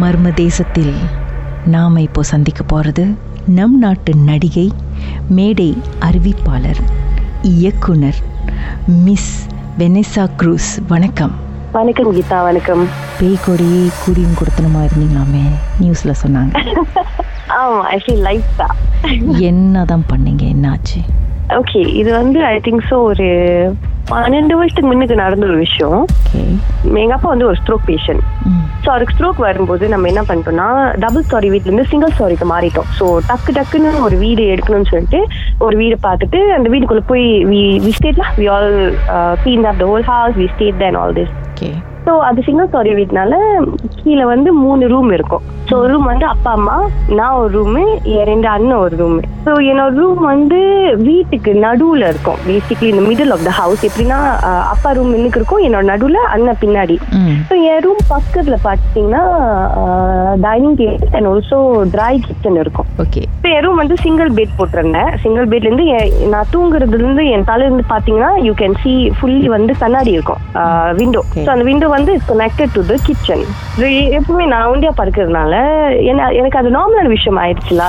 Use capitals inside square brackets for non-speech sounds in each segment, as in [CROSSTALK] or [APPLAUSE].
மர்ம தேசத்தில் நாம் இப்போ சந்திக்க போகிறது நம் நாட்டு நடிகை மேடை அறிவிப்பாளர் இயக்குனர் மிஸ் வெனெசா க்ரூஸ் வணக்கம். வணக்கம் கீதா வணக்கம். பேய் கொடியே கூடியும் கொடுத்தனமா இருந்தீங்களாமே? நியூஸில் சொன்னாங்க. [LAUGHS] ஆமா ஆக்சுவலி லைஃப் தான் என்ன தான் பண்ணீங்க? என்னாச்சு? ஓகே இது வந்து ஐ திங்க் ஸோ ஒரு பன்னெண்டு வருஷத்துக்கு முன்னுக்கு நடந்த ஒரு விஷயம். எங்க அப்பா வந்து ஒரு ஸ்ட்ரோக் பேஷண்ட் ஸோ அவருக்கு ஸ்ட்ரோக் வரும்போது நம்ம என்ன பண்ணிட்டோம்னா டபுள் ஸ்டாரி வீட்ல இருந்து சிங்கிள் ஸ்டாரிக்கு மாறிட்டோம். ஸோ டக்கு டக்குன்னு ஒரு வீடு எடுக்கணும்னு சொல்லிட்டு ஒரு வீடு பார்த்துட்டு அந்த வீட்டுக்குள்ள போய் வி வி ஸ்டேட்ல we all the whole house we stayed there and all this. Okay so அது சிங்கிள் ஸ்டாரி வீட்னால கீழே வந்து மூணு ரூம் இருக்கும். ஸோ ஒரு ரூம் வந்து அப்பா அம்மா நான் ஒரு ரூமு என் ரெண்டு அண்ணன் ஒரு ரூமு ஸோ என்னோட ரூம் வந்து வீட்டுக்கு நடுவில் இருக்கும். பேசிக்லி இந்த மிடில் ஆஃப் த ஹவுஸ் எப்படின்னா அப்பா ரூம் இன்னுக்கு இருக்கும் என்னோட நடுவில் அண்ணன் பின்னாடி. ஸோ என் ரூம் பக்கத்தில் பார்த்தீங்கன்னா dining table and also dry kitchen இருக்கும். ஓகே இப்போ என் ரூம் வந்து சிங்கிள் பெட் போட்டிருந்தேன். சிங்கிள் பெட்லேருந்து நான் தூங்குறதுலேருந்து என் தலையிலேருந்து பார்த்தீங்கன்னா யூ கேன் see ஃபுல்லி வந்து கண்ணாடி இருக்கும். விண்டோ. ஸோ அந்த விண்டோ வந்து கனெக்டட் டு த கிச்சன் எப்பவுமே நான் ஒண்டியா படுக்கிறதுனால என்ன எனக்கு அது நார்மலான விஷயம் ஆயிடுச்சுல.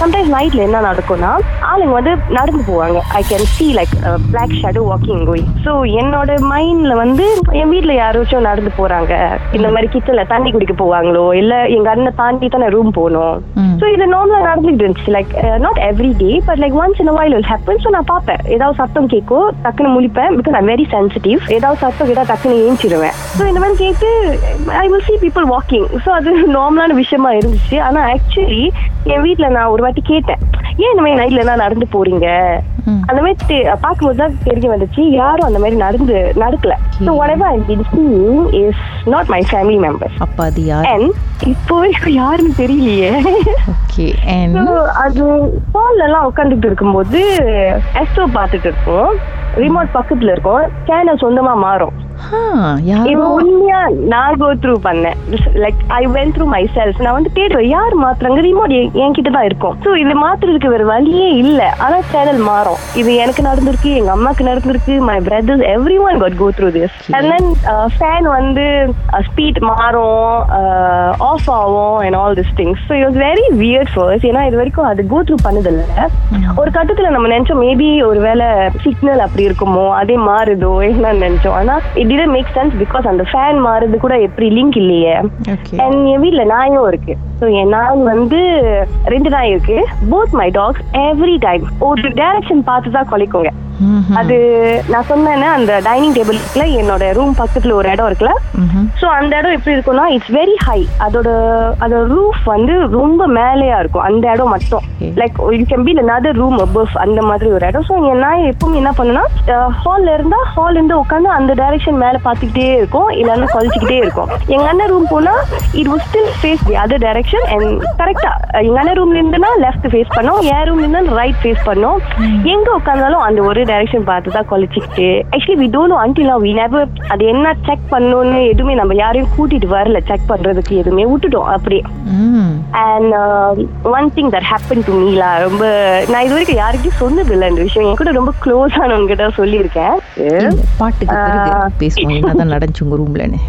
சம்டைம்ஸ் நைட்ல என்ன நடக்கும்னா ஆளுங்க வந்து நடந்து போவாங்க. I can see like black shadow walking going so என்னோட மைண்ட்ல வந்து என் வீட்ல யாராச்சும் நடந்து போறாங்க இந்த மாதிரி கிச்சன்ல தண்ணி குடிக்க போவாங்களோ இல்ல எங்க அண்ணன் தாண்டி தான் ரூம் போகணும். ஸோ இது நார்மலா நடந்துட்டு இருந்துச்சு. Like not every day but like once in will happen so நான் பார்ப்பேன். ஏதாவது சத்தம் கேட்கும் டக்குன்னு முழிப்பேன். பிகாஸ் ஐம் வெரி சென்சிட்டிவ் ஏதாவது சத்தம் கேட்டால் டக்குன்னு ஏஞ்சிருவேன். ஸோ இந்த மாதிரி கேட்டு I will see people walking so அது [LAUGHS] நார்மலான விஷயமா இருந்துச்சு. ஆனா ஆக்சுவலி என் வீட்டில் நான் ஒரு வாட்டி கேட்டேன். ஏன் இந்த மாதிரி நைட்ல எல்லாம் நடந்து போறீங்க? ம். அந்த மாதிரி பார்க்கும்போது தான் தெரிய வந்துச்சு. யாரும் அந்த மாதிரி நடந்து நடக்கல. So whatever I've been seeing is not my family members. அப்பா அது யார்? And இப்போ வரைக்கும் [LAUGHS] யாருன்னு தெரியலையே. ஓகே So, அது ஹால்ல எல்லாம் உட்காந்துட்டு இருக்கும்போது எஸ்டோ பார்த்துட்டு இருக்கோம். ரிமோட் பக்கத்துல இருக்கும். சேனல் சொந்தமா மாறும். இது உண்மையா நான் கோ த்ரூ பண்ணேன் like I went through myself நான் வந்து தேடுவேன் யார் மாத்துறாங்க ரிமோட் என்கிட்ட தான் இருக்கும் ஸோ இது மாத்துறதுக்கு வேற வழியே இல்ல ஆனா சேனல் மாறும் இது எனக்கு நடந்திருக்கு எங்க அம்மாக்கு நடந்திருக்கு my brothers every one got go through this and then fan வந்து ஸ்பீட் மாறும் ஆஃப் ஆகும் and all this things so it was very weird first ஏன்னா இது வரைக்கும் அது கோ த்ரூ பண்ணதில்லை ஒரு கட்டத்துல நம்ம நினைச்சோம் மேபி ஒருவேளை சிக்னல் அப்படி இருக்குமோ அதே மாறுதோ என்னன்னு நினைச்சோம். ஆனா it did make sense because அந்த ஃபேன் மாறுது கூட எப்படி லிங்க் இல்லையே. அண்ட் என் வீட்ல நாயும் இருக்கு. ஸோ என் நாய் வந்து ரெண்டு நாய் இருக்கு. Both my dogs every time ஒரு டைரக்ஷன் பார்த்து தான் குலைக்குங்க. அது நான் சொன்னேன்னா அந்த டைனிங் டேபிள்ல என்னோட ரூம் பக்கத்துல ஒரு இடம் இருக்குல்ல? ஸோ அந்த இடம் எப்படி இருக்கும்னா இட்ஸ் வெரி ஹை அதோட அதோட ரூஃப் வந்து ரொம்ப மேலேயா இருக்கும். அந்த இடம் மட்டும். Like you can be another room above அந்த மாதிரி ஒரு இடம். ஸோ என் நாய் எப்பவுமே என்ன பண்ணுனா ஹால்ல இருந்தா ஹால் இருந்து உட்காந்து அந்த டைரக்ஷன் மேல பார்த்துக்கிட்டே இருக்கும். இல்லைன்னா குளிச்சுக்கிட்டே இருக்கும். எங்க அண்ணன் ரூம் போனா it was still face the other direction and கரெக்டா எங்க அண்ணன் ரூம்ல இருந்துனா லெஃப்ட் ஃபேஸ் பண்ணோம். என் ரூம்ல இருந்தா ரைட் ஃபேஸ் பண்ணோம். எங்க உட்காந்தாலும் அந்த ஒரு டைரக்ஷன் பார்த்து தான் குளிச்சுக்கிட்டு actually we don't until we never அது என்ன செக் பண்ணணும்னு எதுவுமே நம்ம யாரையும் கூட்டிட்டு வரல. செக் பண்றதுக்கு எதுவுமே. விட்டுட்டோம் அப்படியே. ம். And one thing that happen to மீலா ரொம்ப நான் இது வரைக்கும் யாருக்கும் சொன்னது இல்லை இந்த விஷயம். என் கூட ரொம்ப க்ளோஸ் ஆனவங்க கிட்ட சொல்லியிருக்கேன். பாட்டுக்கு ஆ. பேசுவோம். நடந்துச்சு உங்க ரூம்லன்னு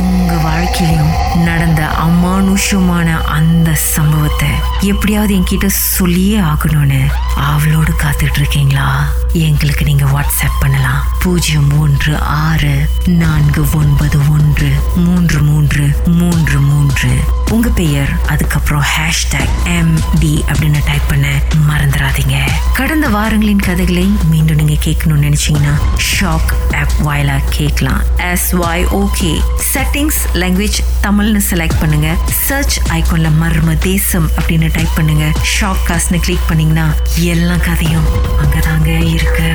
உங்க வாழ்க்கையிலும் நடந்த அமானுஷமான அந்த சம்பவத்தை எப்படியாவது என்கிட்ட சொல்லியே ஆகணும்னு அவளோடு காத்துட்டு இருக்கீங்களா எங்களுக்கு நீங்க வாட்ஸ்அப் பண்ணலாம். பூஜ்ஜியம் ஒன்று ஆறு நான்கு ஒன்பது ஒன்று மூன்று மூன்று மூன்று மூன்று. உங்க பெயர் அதுக்கப்புறம் ஹேஷ்டேக் எம் டி அப்படின்னு டைப் பண்ண மறந்துடாதீங்க. கடந்த வாரங்களின் கதைகளை மீண்டும் நீங்க கேட்கணும்னு நினைச்சீங்கன்னா ஷாக் ஆப் வாயிலா கேட்கலாம். S Y okay settings language தமிழ்னு செலக்ட் பண்ணுங்க. சர்ச் ஐகான்ல மர்ம தேசம் அப்படின்னு டைப் பண்ணுங்க. ஷாப் காஸ்ட்னு கிளிக் பண்ணீங்கன்னா எல்லா கதையும் அங்கதாங்க இருக்கு.